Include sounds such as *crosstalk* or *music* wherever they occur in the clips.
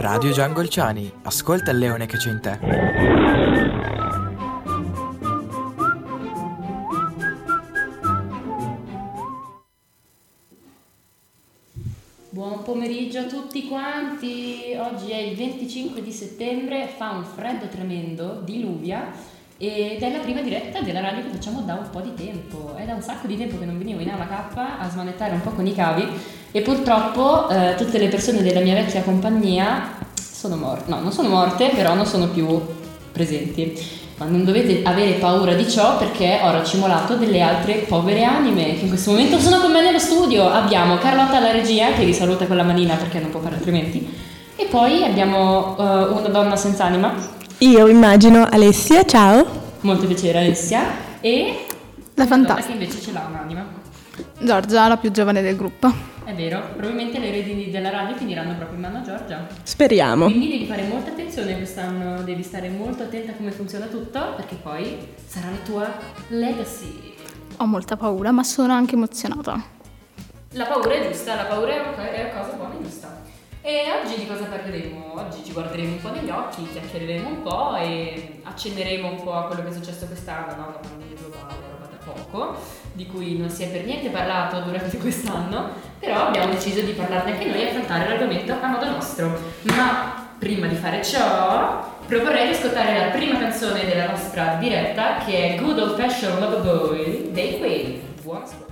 Radio Giangolciani, ascolta il leone che c'è in te. Buon pomeriggio a tutti quanti, oggi è il 25 di settembre, fa un freddo tremendo, diluvia ed è la prima diretta della radio che facciamo da un po' di tempo, è da un sacco di tempo che non venivo in aula K a smanettare un po' con i cavi e purtroppo eh, tutte le persone della mia vecchia compagnia sono morte, no non sono morte però non sono più presenti. Ma non dovete avere paura di ciò perché ho racimolato delle altre povere anime che in questo momento sono con me nello studio. Abbiamo Carlotta alla regia che vi saluta con la manina perché non può fare altrimenti. E poi abbiamo uh, una donna senza anima. Io immagino Alessia, ciao. Molto piacere Alessia. E la fantastica. che invece ce l'ha un'anima. Giorgia, la più giovane del gruppo. È vero, probabilmente le redini della radio finiranno proprio in mano a Giorgia. Speriamo. Quindi devi fare molta attenzione quest'anno, devi stare molto attenta a come funziona tutto, perché poi sarà la tua legacy. Ho molta paura, ma sono anche emozionata. La paura è giusta, la paura è una cosa buona e giusta. E oggi di cosa parleremo? Oggi ci guarderemo un po' negli occhi, chiacchiereremo un po' e accenneremo un po' a quello che è successo quest'anno, no? La pandemia globale, roba da poco, di cui non si è per niente parlato durante *laughs* quest'anno, però abbiamo deciso di parlarne anche noi e affrontare l'argomento a modo nostro. Ma prima di fare ciò, proporrei di ascoltare la prima canzone della nostra diretta, che è Good Old Fashioned Love Boy dei Queen. Buon ascolto.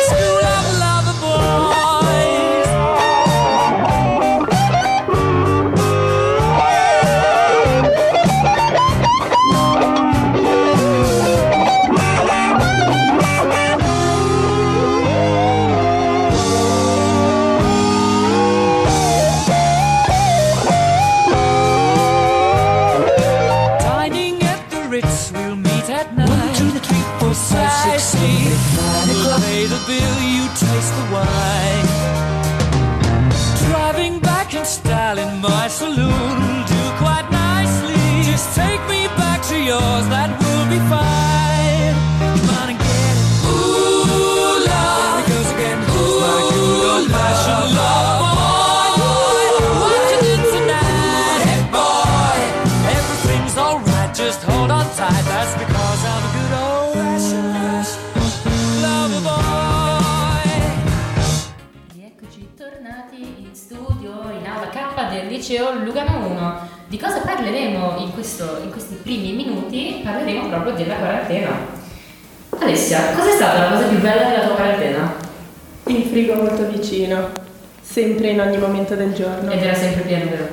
School of Love, boy. In proprio della quarantena. Alessia, cos'è stata la cosa più bella della tua quarantena? Il frigo molto vicino, sempre in ogni momento del giorno. Ed era sempre pieno, vero?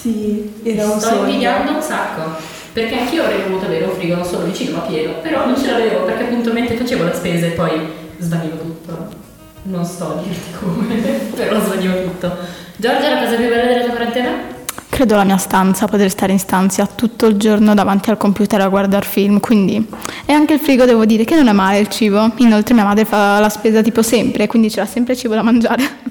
Sì, era un Sto sogno. invidiando un sacco. Perché anch'io avrei voluto avere un frigo non solo vicino ma pieno, però non ce l'avevo perché appunto mentre facevo la spesa e poi svanivo tutto. Non sto a dirti come, *laughs* però svanivo tutto. Giorgia, la cosa più bella della tua quarantena? Credo la mia stanza, poter stare in stanza tutto il giorno davanti al computer a guardare film, quindi... E anche il frigo devo dire che non è male il cibo. Inoltre mia madre fa la spesa tipo sempre, quindi c'era sempre cibo da mangiare.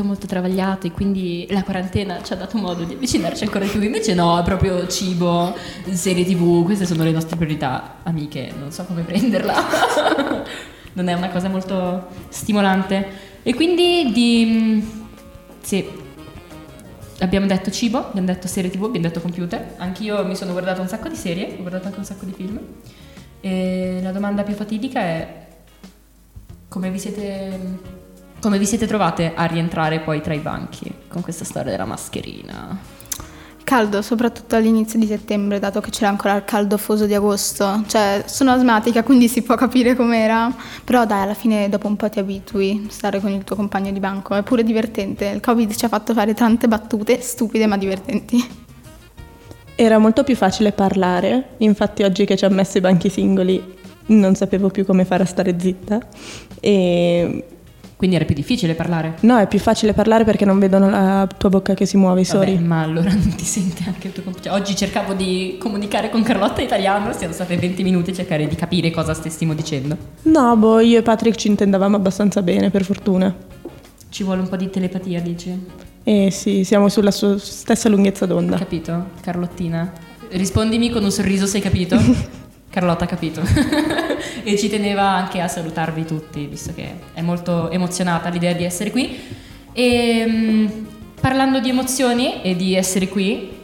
Rapporto molto travagliato e quindi la quarantena ci ha dato modo di avvicinarci ancora di più. Invece no, è proprio cibo, serie tv, queste sono le nostre priorità, amiche, non so come prenderla. *laughs* non è una cosa molto stimolante. E quindi di... Sì, abbiamo detto cibo, abbiamo detto serie tv, abbiamo detto computer. Anch'io mi sono guardato un sacco di serie, ho guardato anche un sacco di film. E la domanda più fatidica è come vi siete, come vi siete trovate a rientrare poi tra i banchi con questa storia della mascherina? Caldo, soprattutto all'inizio di settembre, dato che c'era ancora il caldo foso di agosto. Cioè, sono asmatica, quindi si può capire com'era. Però dai, alla fine dopo un po' ti abitui, stare con il tuo compagno di banco. È pure divertente. Il Covid ci ha fatto fare tante battute, stupide ma divertenti. Era molto più facile parlare, infatti oggi che ci ha messo i banchi singoli non sapevo più come fare a stare zitta. E Quindi era più difficile parlare. no, è più facile parlare perché non vedono la tua bocca che si muove, Vabbè, sorry. ma allora *laughs* non ti sente anche il tuo comp- cioè, Oggi cercavo di comunicare con Carlotta italiano, siamo state 20 minuti a cercare di capire cosa stessimo dicendo. No, boh, io e Patrick ci intendavamo abbastanza bene, per fortuna. Ci vuole un po' di telepatia, dici? E sì, siamo sulla sua stessa lunghezza d'onda. Capito, Carlottina? Rispondimi con un sorriso, sei capito? *laughs* Carlotta ha capito. *laughs* e ci teneva anche a salutarvi tutti, visto che è molto emozionata l'idea di essere qui. E mm, parlando di emozioni e di essere qui,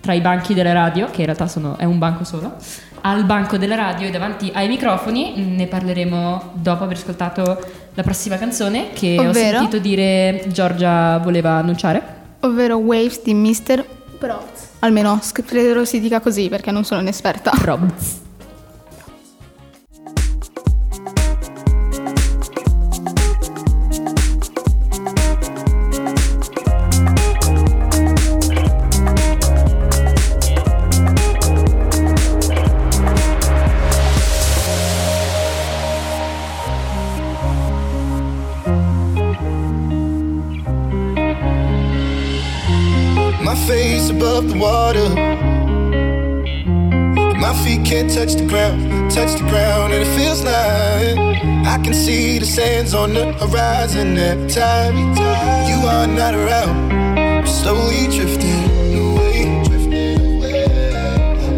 tra i banchi della radio, che in realtà sono, è un banco solo, al banco della radio e davanti ai microfoni, mm, ne parleremo dopo aver ascoltato la prossima canzone che ho Ovvero? sentito dire Giorgia voleva annunciare. Ovvero Waves di Mr. Proz. Almeno credo si dica così perché non sono un'esperta. Probs. On the horizon every time you are not around. I'm slowly drifting away.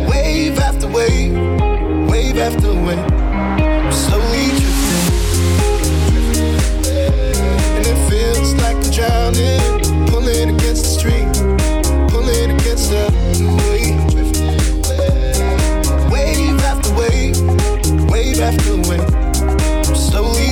Wave after wave, wave after wave. I'm slowly drifting, and it feels like I'm drowning, pulling against the stream pulling against the wave. Wave after wave, wave after wave. I'm slowly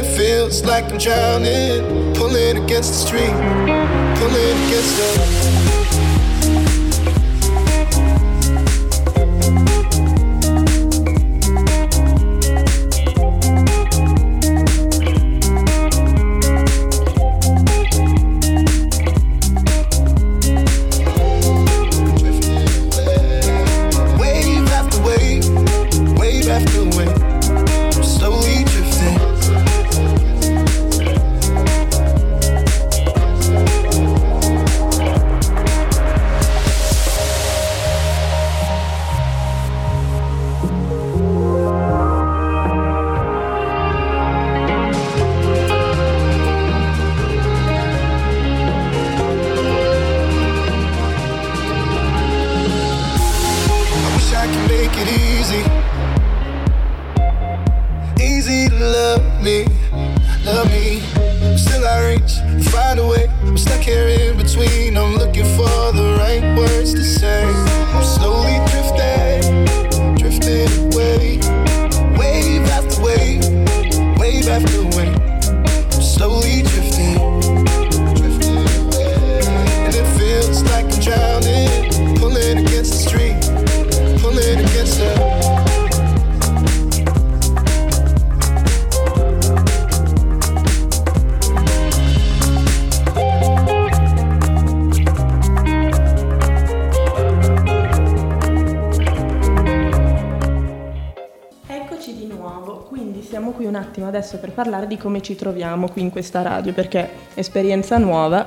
it feels like I'm drowning, pulling against the stream, pulling against the. Ci troviamo qui in questa radio, perché esperienza nuova,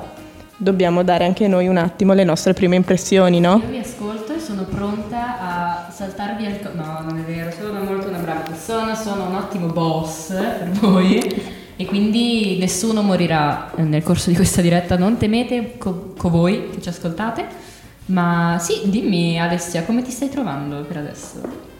dobbiamo dare anche noi un attimo le nostre prime impressioni, no? Io vi ascolto e sono pronta a saltarvi al... co- no, non è vero, sono molto una brava persona, sono un ottimo boss per voi e quindi nessuno morirà nel corso di questa diretta, non temete co, co voi che ci ascoltate. Ma sì, dimmi Alessia, come ti stai trovando per adesso?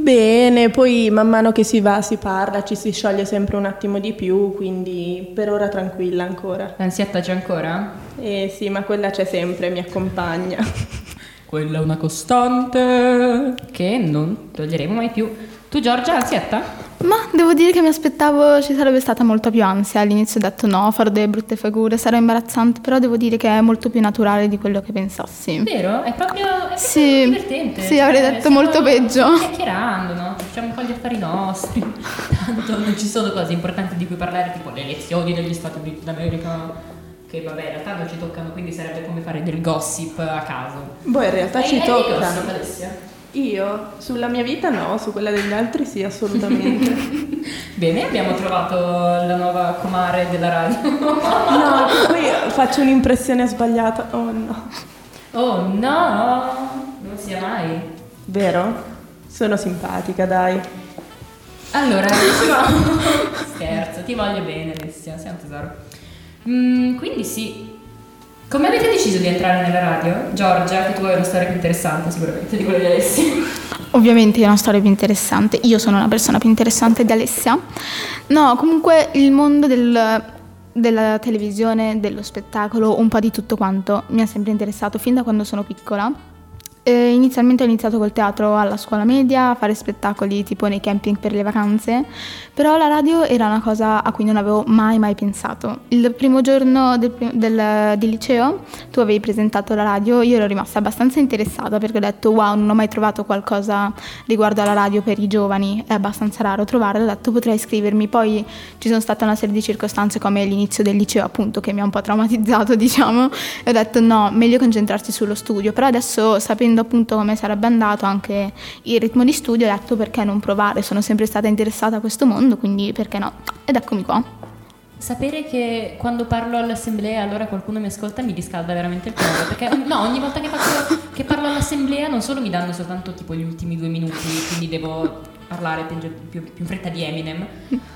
Bene, poi man mano che si va si parla, ci si scioglie sempre un attimo di più, quindi per ora tranquilla ancora. L'ansietta c'è ancora? Eh sì, ma quella c'è sempre, mi accompagna. *laughs* Quella è una costante che non toglieremo mai più. Tu Giorgia, ansietta? Ma devo dire che mi aspettavo ci sarebbe stata molta più ansia. All'inizio ho detto no, farò delle brutte figure, sarà imbarazzante, però devo dire che è molto più naturale di quello che pensassi. Vero? È proprio, è proprio Sì, divertente. sì, avrei detto molto peggio. Chiacchierando, no? Facciamo un po' gli affari nostri. *laughs* Tanto non ci sono cose importanti di cui parlare, tipo le elezioni negli Stati Uniti d'America. Che vabbè, in realtà non ci toccano, quindi sarebbe come fare del gossip a caso. Boh, in realtà Hai- ci toccano. Io? Sulla mia vita no, su quella degli altri sì, assolutamente. *laughs* Bene, abbiamo trovato la nuova comare della radio. *laughs* No, poi faccio un'impressione sbagliata. Oh no. Oh no, non sia mai. Vero? Sono simpatica, dai. Allora, *laughs* dicevamo... Scherzo, ti voglio bene Alessia, sei un tesoro. Mm, quindi sì. Come avete deciso di entrare nella radio? Giorgia, che tu hai una storia più interessante sicuramente di quella di Alessia. Ovviamente è una storia più interessante. Io sono una persona più interessante di Alessia. No, comunque il mondo del- della televisione, dello spettacolo, un po' di tutto quanto mi ha sempre interessato fin da quando sono piccola. Eh, inizialmente ho iniziato col teatro alla scuola media, a fare spettacoli tipo nei camping per le vacanze, però la radio era una cosa a cui non avevo mai mai pensato. Il primo giorno del, del- di liceo tu avevi presentato la radio, io ero rimasta abbastanza interessata perché ho detto wow, non ho mai trovato qualcosa riguardo alla radio per i giovani, è abbastanza raro trovarlo, ho detto potrei iscrivermi, poi ci sono state una serie di circostanze come l'inizio del liceo appunto che mi ha un po' traumatizzato *laughs* diciamo. E ho detto no, meglio concentrarsi sullo studio, però adesso sapendo appunto come sarebbe andato anche il ritmo di studio ho detto perché non provare, sono sempre stata interessata a questo mondo, quindi perché no? Ed eccomi qua. Sapere che quando parlo all'assemblea allora qualcuno mi ascolta mi riscalda veramente il cuore perché no, ogni volta che, faccio, che parlo all'assemblea non solo mi danno soltanto tipo gli ultimi due minuti quindi devo parlare più, più- più in fretta di Eminem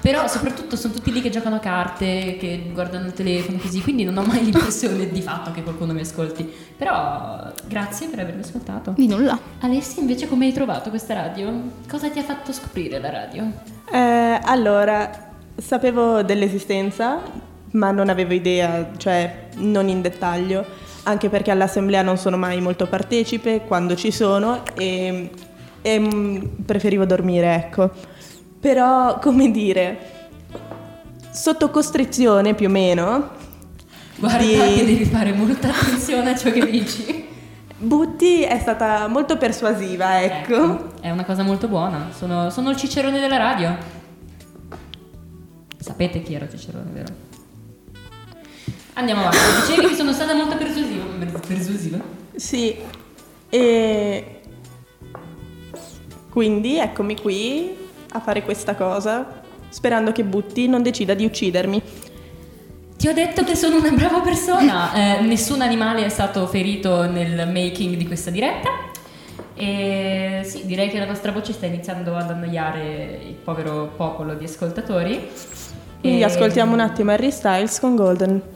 però *laughs* soprattutto sono tutti lì che giocano a carte che guardano il telefono così quindi non ho mai l'impressione di fatto che qualcuno mi ascolti però grazie per avermi ascoltato Di nulla. Alessia invece come hai trovato questa radio? cosa ti ha fatto scoprire la radio? Eh, allora, sapevo dell'esistenza, ma non avevo idea, cioè non in dettaglio, anche perché all'assemblea non sono mai molto partecipe quando ci sono e, e, mm, preferivo dormire, ecco. Però, come dire, sotto costrizione più o meno, guarda Di- che devi fare molta attenzione a ciò che dici *laughs* Butti è stata molto persuasiva, ecco. È una cosa molto buona. Sono, sono il cicerone della radio. Sapete chi era Cicerone, vero? Andiamo avanti. Dicevi che sono stata molto persuasiva. Persuasiva? Sì, e quindi eccomi qui a fare questa cosa, sperando che Butti non decida di uccidermi. Ti ho detto che sono una brava persona. *laughs* Eh, nessun animale è stato ferito nel making di questa diretta. E sì, direi che la nostra voce sta iniziando ad annoiare il povero popolo di ascoltatori. Quindi E- ascoltiamo un attimo Harry Styles con Golden. golden.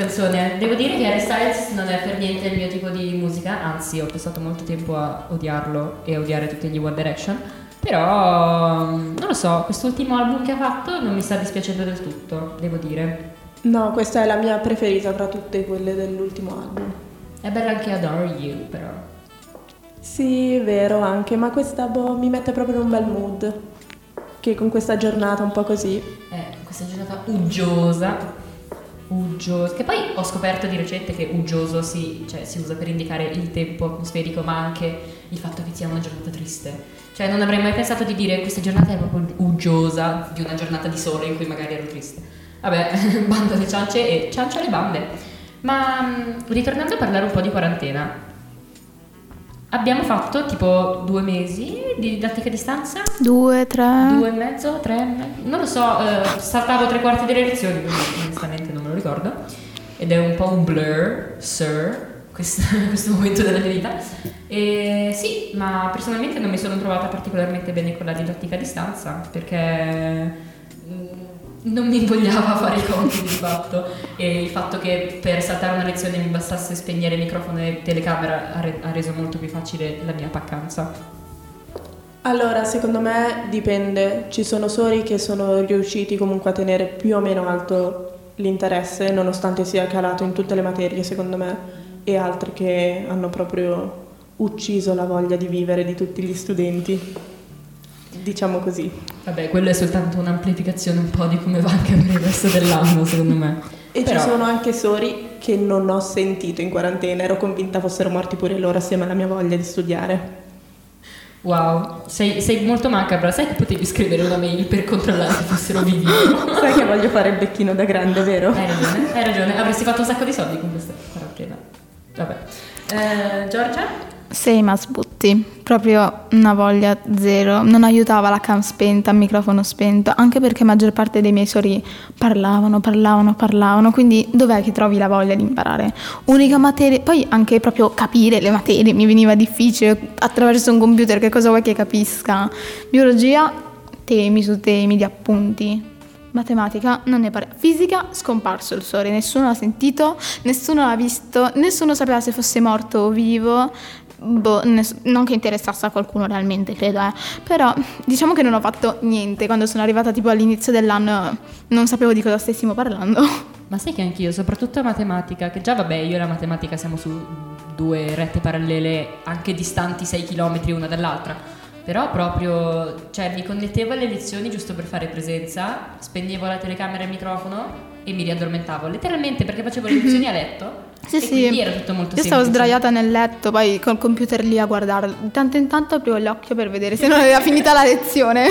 Canzone, devo dire che Harry Styles non è per niente il mio tipo di musica, anzi ho passato molto tempo a odiarlo e a odiare tutti gli One Direction, però non lo so, quest'ultimo album che ha fatto non mi sta dispiacendo del tutto, devo dire. No, questa è la mia preferita tra tutte quelle dell'ultimo album. È bella anche Adore You però. Sì, vero anche, ma questa boh, mi mette proprio in un bel mood. Che con questa giornata un po' così. Eh, questa giornata uggiosa. Uggioso. Che poi ho scoperto di recente che uggioso si, cioè, si usa per indicare il tempo atmosferico, ma anche il fatto che sia una giornata triste. Cioè, non avrei mai pensato di dire questa giornata è proprio uggiosa di una giornata di sole in cui magari ero triste. Vabbè, *laughs* bando alle ciance e ciancio alle bande. Ma mh, ritornando a parlare un po' di quarantena, abbiamo fatto tipo due mesi di didattica a distanza? Due, tre. Due e mezzo, tre, e non lo so, eh, saltavo tre quarti delle lezioni, quindi onestamente non me lo ricordo. Ed è un po' un blur, sir, questo, *laughs* questo momento della mia vita. E sì, ma personalmente non mi sono trovata particolarmente bene con la didattica a distanza, perché mm, non mi invogliava a fare i compiti di fatto e il fatto che per saltare una lezione mi bastasse spegnere microfono e telecamera ha, re- ha reso molto più facile la mia paccanza. Allora, secondo me dipende. Ci sono sori che sono riusciti comunque a tenere più o meno alto l'interesse, nonostante sia calato in tutte le materie, secondo me, e altri che hanno proprio ucciso la voglia di vivere di tutti gli studenti. Diciamo così. Vabbè, quello è soltanto un'amplificazione un po' di come va anche per il resto dell'anno, secondo me. E Però- ci sono anche sori che non ho sentito in quarantena, ero convinta fossero morti pure loro assieme alla mia voglia di studiare. Wow, sei, sei molto macabra. Sai che potevi scrivere una mail per controllare se fossero vivi? *laughs* Sai che voglio fare il becchino da grande, vero? Hai ragione, hai ragione. Avresti fatto un sacco di soldi con questa quarantena. Vabbè. Eh, Giorgia? Sei ma sbutti, proprio una voglia zero, non aiutava la cam spenta, il microfono spento, anche perché maggior parte dei miei sori parlavano, parlavano, parlavano, quindi dov'è che trovi la voglia di imparare? Unica materia, poi anche proprio capire le materie mi veniva difficile attraverso un computer, che cosa vuoi che capisca? Biologia, temi su temi di appunti. Matematica non ne parla. Fisica scomparso il sole, nessuno l'ha sentito, nessuno l'ha visto, nessuno sapeva se fosse morto o vivo. Boh, non che interessasse a qualcuno realmente, credo, eh. Però diciamo che non ho fatto niente. Quando sono arrivata tipo all'inizio dell'anno non sapevo di cosa stessimo parlando. *laughs* Ma sai che anch'io, soprattutto a matematica, che già vabbè, io e la matematica siamo su due rette parallele anche distanti 6 km una dall'altra. Però proprio, cioè mi connettevo alle lezioni giusto per fare presenza, spegnevo la telecamera e il microfono e mi riaddormentavo, letteralmente perché facevo le lezioni a letto. Sì, e sì. quindi era tutto molto Io stavo semplice. sdraiata nel letto, poi col computer lì a guardare. Di tanto in tanto aprivo l'occhio per vedere se non aveva *laughs* finita la lezione.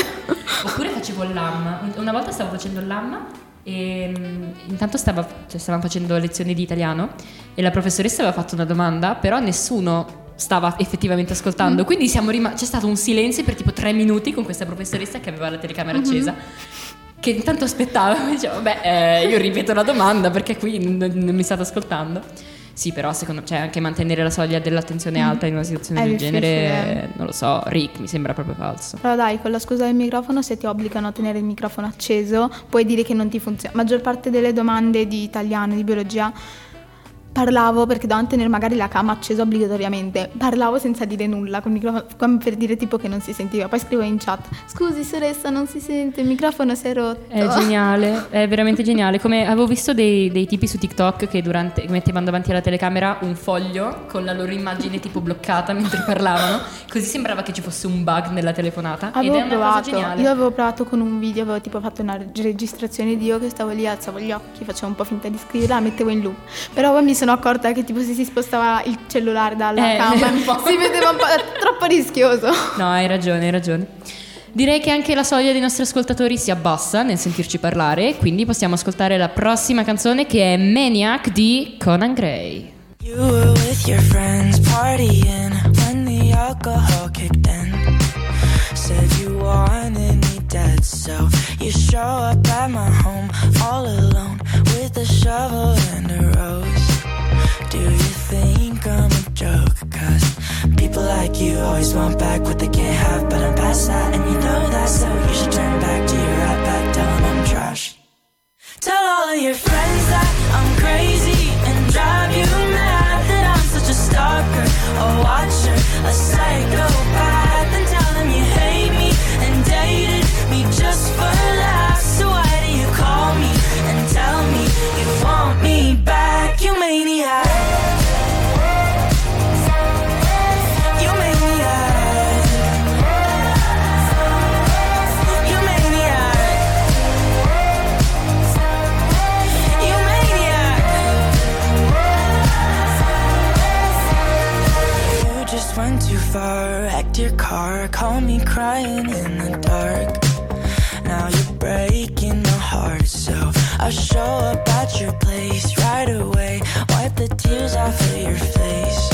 Oppure facevo il LAM. Una volta stavo facendo il LAM e mm, intanto stava, cioè, stavamo facendo lezioni di italiano e la professoressa aveva fatto una domanda, però nessuno stava effettivamente ascoltando. Quindi siamo rima- c'è stato un silenzio per tipo tre minuti con questa professoressa che aveva la telecamera accesa. Che intanto aspettava *laughs* diceva, vabbè, eh, io ripeto la domanda perché qui non, non mi state ascoltando. Sì, però secondo me cioè, anche mantenere la soglia dell'attenzione alta in una situazione È del difficile. genere, non lo so, Rick, mi sembra proprio falso. Però dai, con la scusa del microfono, se ti obbligano a tenere il microfono acceso, puoi dire che non ti funziona. Maggior parte delle domande di italiano, di biologia, parlavo perché dovevano tenere magari la cam accesa obbligatoriamente. Parlavo senza dire nulla col microfono, come per dire tipo che non si sentiva. Poi scrivo in chat, scusi soressa, non si sente, il microfono si è rotto. È geniale, è veramente geniale. Come avevo visto dei, dei tipi su TikTok che durante mettevano davanti alla telecamera un foglio con la loro immagine tipo bloccata mentre parlavano, così sembrava che ci fosse un bug nella telefonata. Avevo ed è una provato, cosa geniale. io avevo provato con un video, avevo tipo fatto una registrazione di io che stavo lì, alzavo gli occhi, facevo un po' finta di scrivere, la mettevo in loop. Però poi mi sono accorta che tipo se si spostava il cellulare dalla Eh, camera *laughs* un po'. si vedeva un po' troppo rischioso. No, hai ragione, hai ragione. Direi che anche la soglia dei nostri ascoltatori si abbassa nel sentirci parlare, quindi possiamo ascoltare la prossima canzone che è Maniac di Conan Gray. You were with your friends partying when the alcohol kicked in. Said you wanted me dead, so you show up at my home all alone with a shovel and a rose. Do you think I'm a joke? Cause people like you always want back what they can't have, but I'm past that, and you know that, so you should turn back to your right back, tell 'em I'm trash. Tell all of your friends that I'm crazy and drive you mad that I'm such a stalker, a watcher, a psychopath. Crying in the dark. Now you're breaking my heart, so I'll show up at your place right away. Wipe the tears off of your face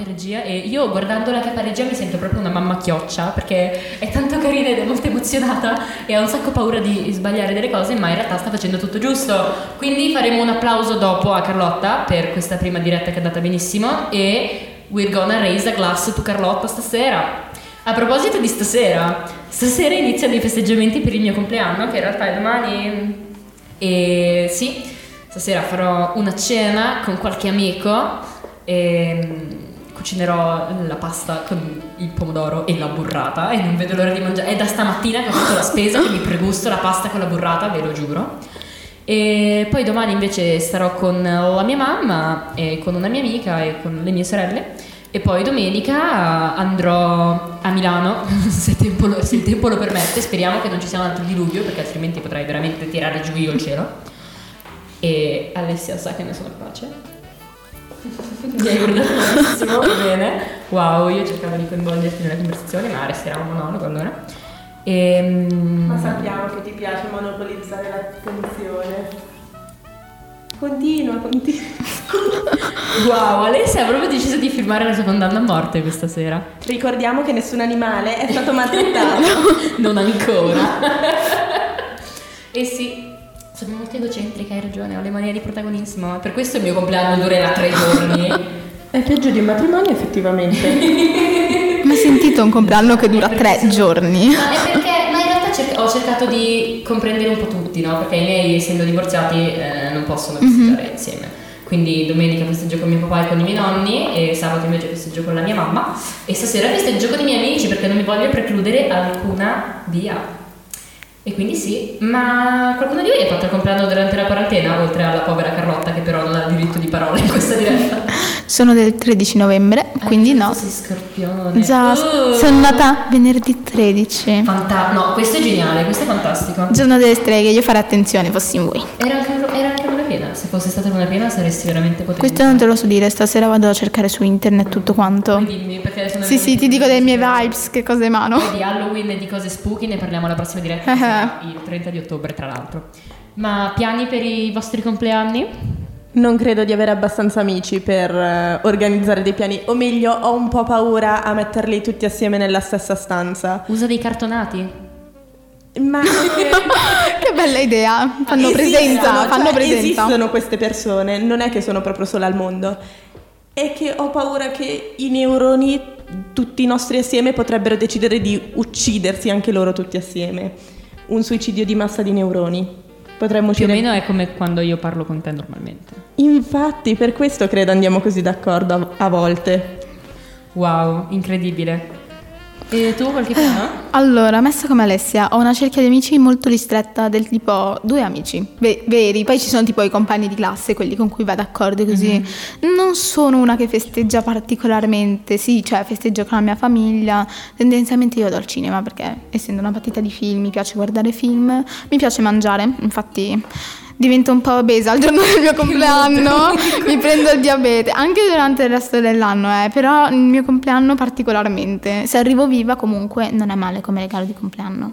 in regia e io guardandola che fa regia mi sento proprio una mamma chioccia perché è tanto carina ed è molto emozionata e ha un sacco paura di sbagliare delle cose ma in realtà sta facendo tutto giusto. Quindi faremo un applauso dopo a Carlotta per questa prima diretta che è andata benissimo e we're gonna raise a glass to Carlotta stasera. A proposito di stasera, stasera iniziano i festeggiamenti per il mio compleanno che in realtà è domani e sì, stasera farò una cena con qualche amico e mm, cucinerò la pasta con il pomodoro e la burrata e non vedo l'ora di mangiare. È da stamattina che ho fatto la spesa, quindi pregusto la pasta con la burrata, ve lo giuro. E poi domani invece starò con la mia mamma e con una mia amica e con le mie sorelle. E poi domenica andrò a Milano, *laughs* se il tempo lo, se il tempo lo permette. Speriamo che non ci sia un altro diluvio, perché altrimenti potrei veramente tirare giù io il cielo. E Alessia sa che ne sono capace. Mi hai guardato benissimo, bene. Wow, io cercavo di coinvolgerti nella conversazione, ma resterà un monologo allora. E, Ma sappiamo che ti piace monopolizzare l'attenzione. Continua, continua. Wow, Alessia ha proprio deciso di firmare la sua condanna a morte questa sera. Ricordiamo che nessun animale è stato maltrattato. non ancora. e sì, molto egocentrica, hai ragione, ho le manie di protagonismo. Per questo il mio compleanno durerà tre giorni. *laughs* È peggio di un matrimonio effettivamente. *laughs* Ma hai sentito un compleanno che dura tre giorni? Ma è perché, ma in realtà cer- ho cercato di comprendere un po' tutti, no? Perché i miei, essendo divorziati, eh, non possono festeggiare insieme. Quindi domenica festeggio con mio papà e con i miei nonni e sabato invece festeggio con la mia mamma e stasera festeggio con i miei amici perché non mi voglio precludere alcuna via. E quindi sì, ma qualcuno di voi ha fatto il compleanno durante la quarantena, oltre alla povera Carlotta che però non ha diritto di parola in questa diretta? *laughs* Sono del 13 novembre, quindi no. Sei scorpione. Già, Uh. sono nata venerdì 13. Fanta- no, questo è geniale, questo è fantastico. Giorno delle streghe, io farei attenzione, fossi in voi. Era anche, era anche luna piena, se fosse stata luna piena saresti veramente potente. Questo non te lo so dire, stasera vado a cercare su internet tutto quanto. Poi dimmi, perché sono Sì, sì, ti dico delle mie vibes, che cose mano. Di Halloween e di cose spooky ne parliamo alla prossima diretta, che sarà il 30 di ottobre tra l'altro. Ma piani per i vostri compleanni? Non credo di avere abbastanza amici per eh, organizzare dei piani, o meglio, ho un po' paura a metterli tutti assieme nella stessa stanza. Usa dei cartonati? Ma *laughs* Che bella idea, fanno Esistono, presenza, cioè, fanno presenza. Esistono queste persone, non è che sono proprio sole al mondo. È che ho paura che i neuroni, tutti i nostri assieme, potrebbero decidere di uccidersi anche loro tutti assieme. Un suicidio di massa di neuroni. Potremmo Più o meno è come quando io parlo con te normalmente. Infatti, per questo credo andiamo così d'accordo a, a volte. Wow, incredibile. E tu qualche piano? Allora, messa come Alessia, ho una cerchia di amici molto ristretta, del tipo due amici ve- veri, poi ci sono tipo i compagni di classe, quelli con cui vado d'accordo così. Non sono una che festeggia particolarmente, sì, cioè festeggio con la mia famiglia, tendenzialmente io vado al cinema perché essendo una partita di film mi piace guardare film, mi piace mangiare, infatti divento un po' obesa il giorno del mio *laughs* compleanno, mi prendo il diabete, anche durante il resto dell'anno, eh, però il mio compleanno particolarmente. Se arrivo viva comunque non è male come regalo di compleanno.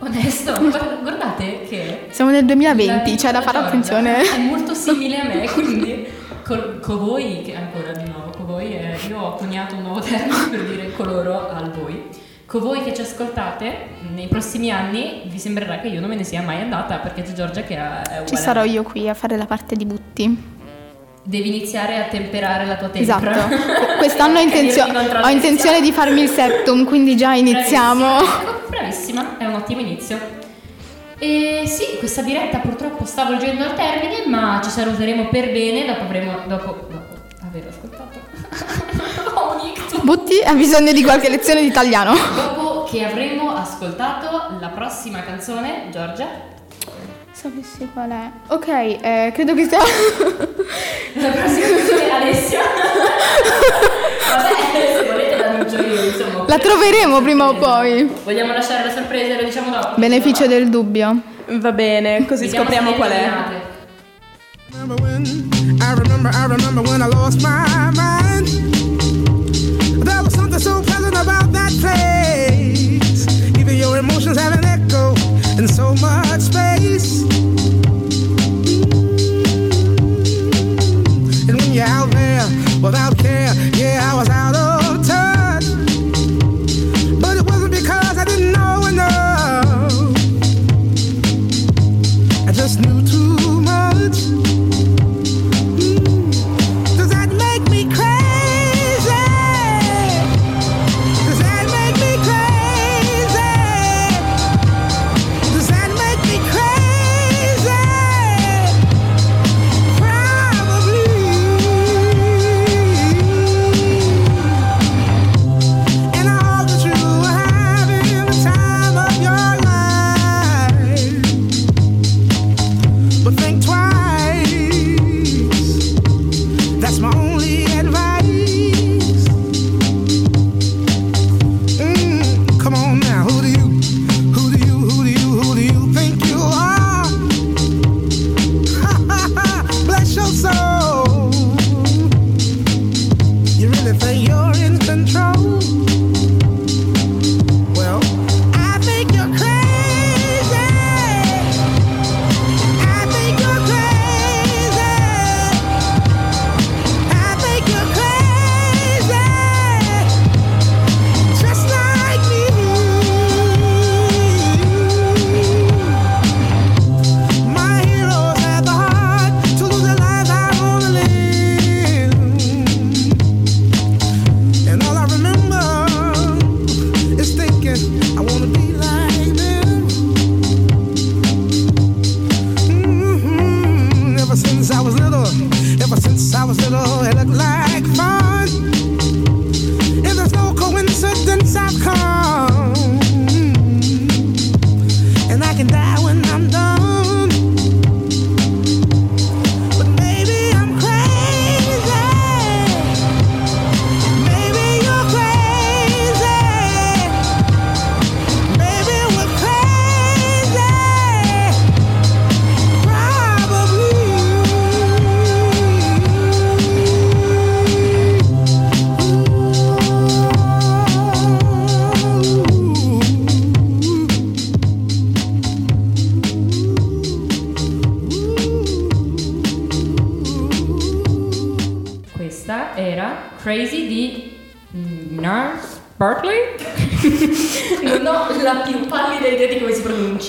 Onesto, guarda- guardate che Siamo nel 2020, La c'è da fare attenzione. È molto simile a me, quindi col- con voi, che ancora di nuovo, con voi, eh, io ho coniato un nuovo termine per dire coloro al voi. Con voi che ci ascoltate, nei prossimi anni vi sembrerà che io non me ne sia mai andata perché c'è Giorgia che è uguale Ci sarò io qui a fare la parte di Butti. Devi iniziare a temperare la tua tempra. Esatto. *laughs* Quest'anno ho, intenzio- ho intenzione di farmi il septum, quindi già iniziamo. Bravissima, ecco, bravissima, è un ottimo inizio. E sì, questa diretta purtroppo sta volgendo al termine, ma ci saluteremo per bene dopo avremo dopo, dopo aver ascoltato. *laughs* Butti ha bisogno di qualche lezione di italiano. Dopo che avremo ascoltato la prossima canzone, Giorgia. Sapessi qual è. Ok, eh, credo che sia. *laughs* La prossima canzone Alessia. *laughs* Vabbè, se volete la annuncio io, insomma. La troveremo prima o poi. Vogliamo lasciare la sorpresa e lo diciamo dopo? Beneficio del dubbio. Va bene, così Vediamo scopriamo qual è. remember when I remember I remember when I lost my mind. There something so pleasant about that place. Even your emotions have an echo in so much space. And when you're out Ever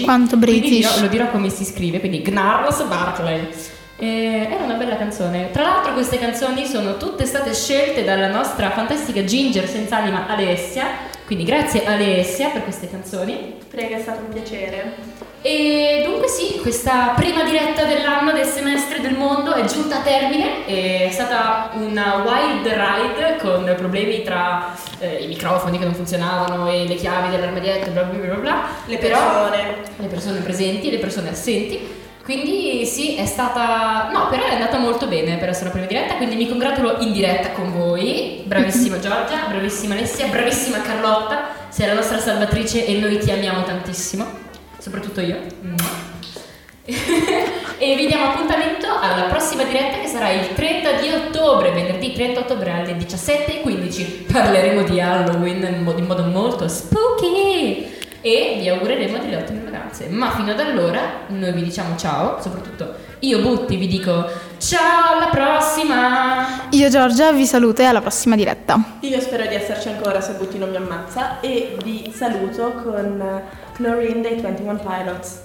Quanto British. dirò- lo dirò come si scrive, quindi Gnarls Barkley. Eh, era una bella canzone. Tra l'altro queste canzoni sono tutte state scelte dalla nostra fantastica Ginger senza anima Alessia. Quindi grazie Alessia per queste canzoni. Prega, è stato un piacere. E dunque sì, questa prima diretta dell'anno del semestre del mondo è giunta a termine, è stata una wild ride con problemi tra eh, i microfoni che non funzionavano e le chiavi dell'armadietto, bla bla bla bla. Le Però- persone. le persone presenti le persone assenti. Quindi sì, è stata... No, però è andata molto bene per essere la prima diretta, quindi mi congratulo in diretta con voi. Bravissima Giorgia, bravissima Alessia, bravissima Carlotta, sei la nostra salvatrice e noi ti amiamo tantissimo, soprattutto io. Mm. *laughs* e vi diamo appuntamento alla prossima diretta che sarà il 30 di ottobre, venerdì 30 ottobre alle 17.15. Parleremo di Halloween in modo, in modo molto spooky e vi augureremo delle ottime vacanze. Ma fino ad allora noi vi diciamo ciao, soprattutto io Butti vi dico ciao alla prossima! Io Giorgia vi saluto e alla prossima diretta. Io spero di esserci ancora se Butti non mi ammazza e vi saluto con Chlorine dei 21 Pilots.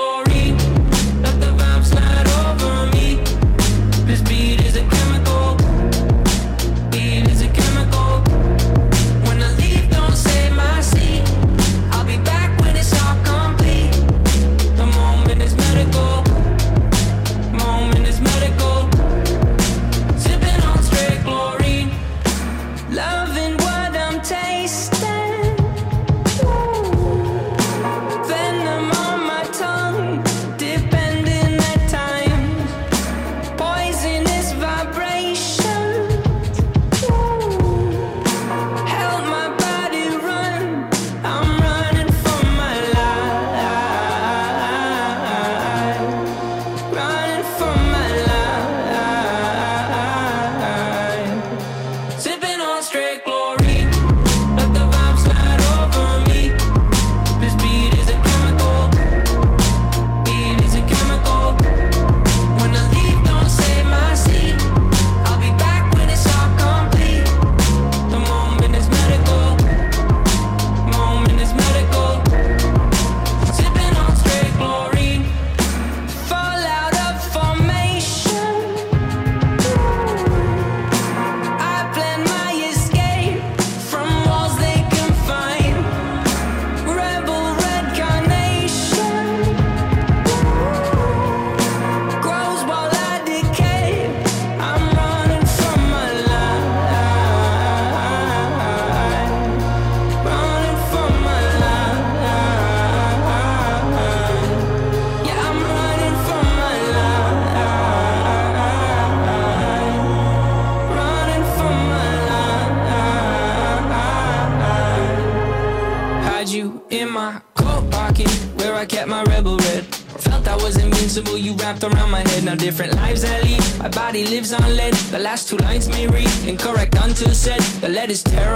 is terrible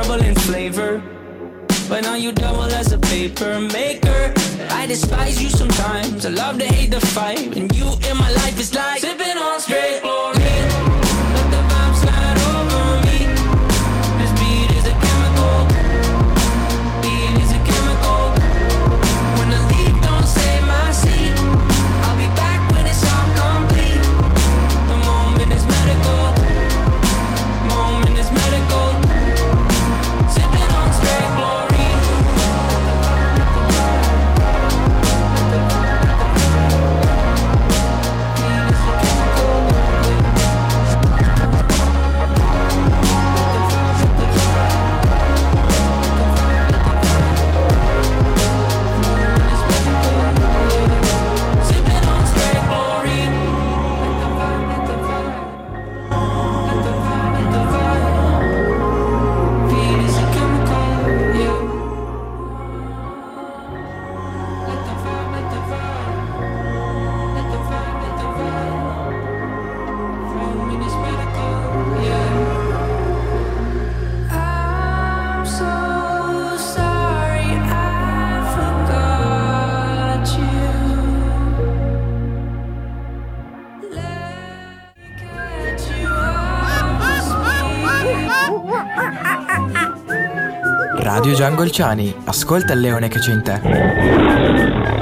Radio Giangolciani, ascolta il leone che c'è in te.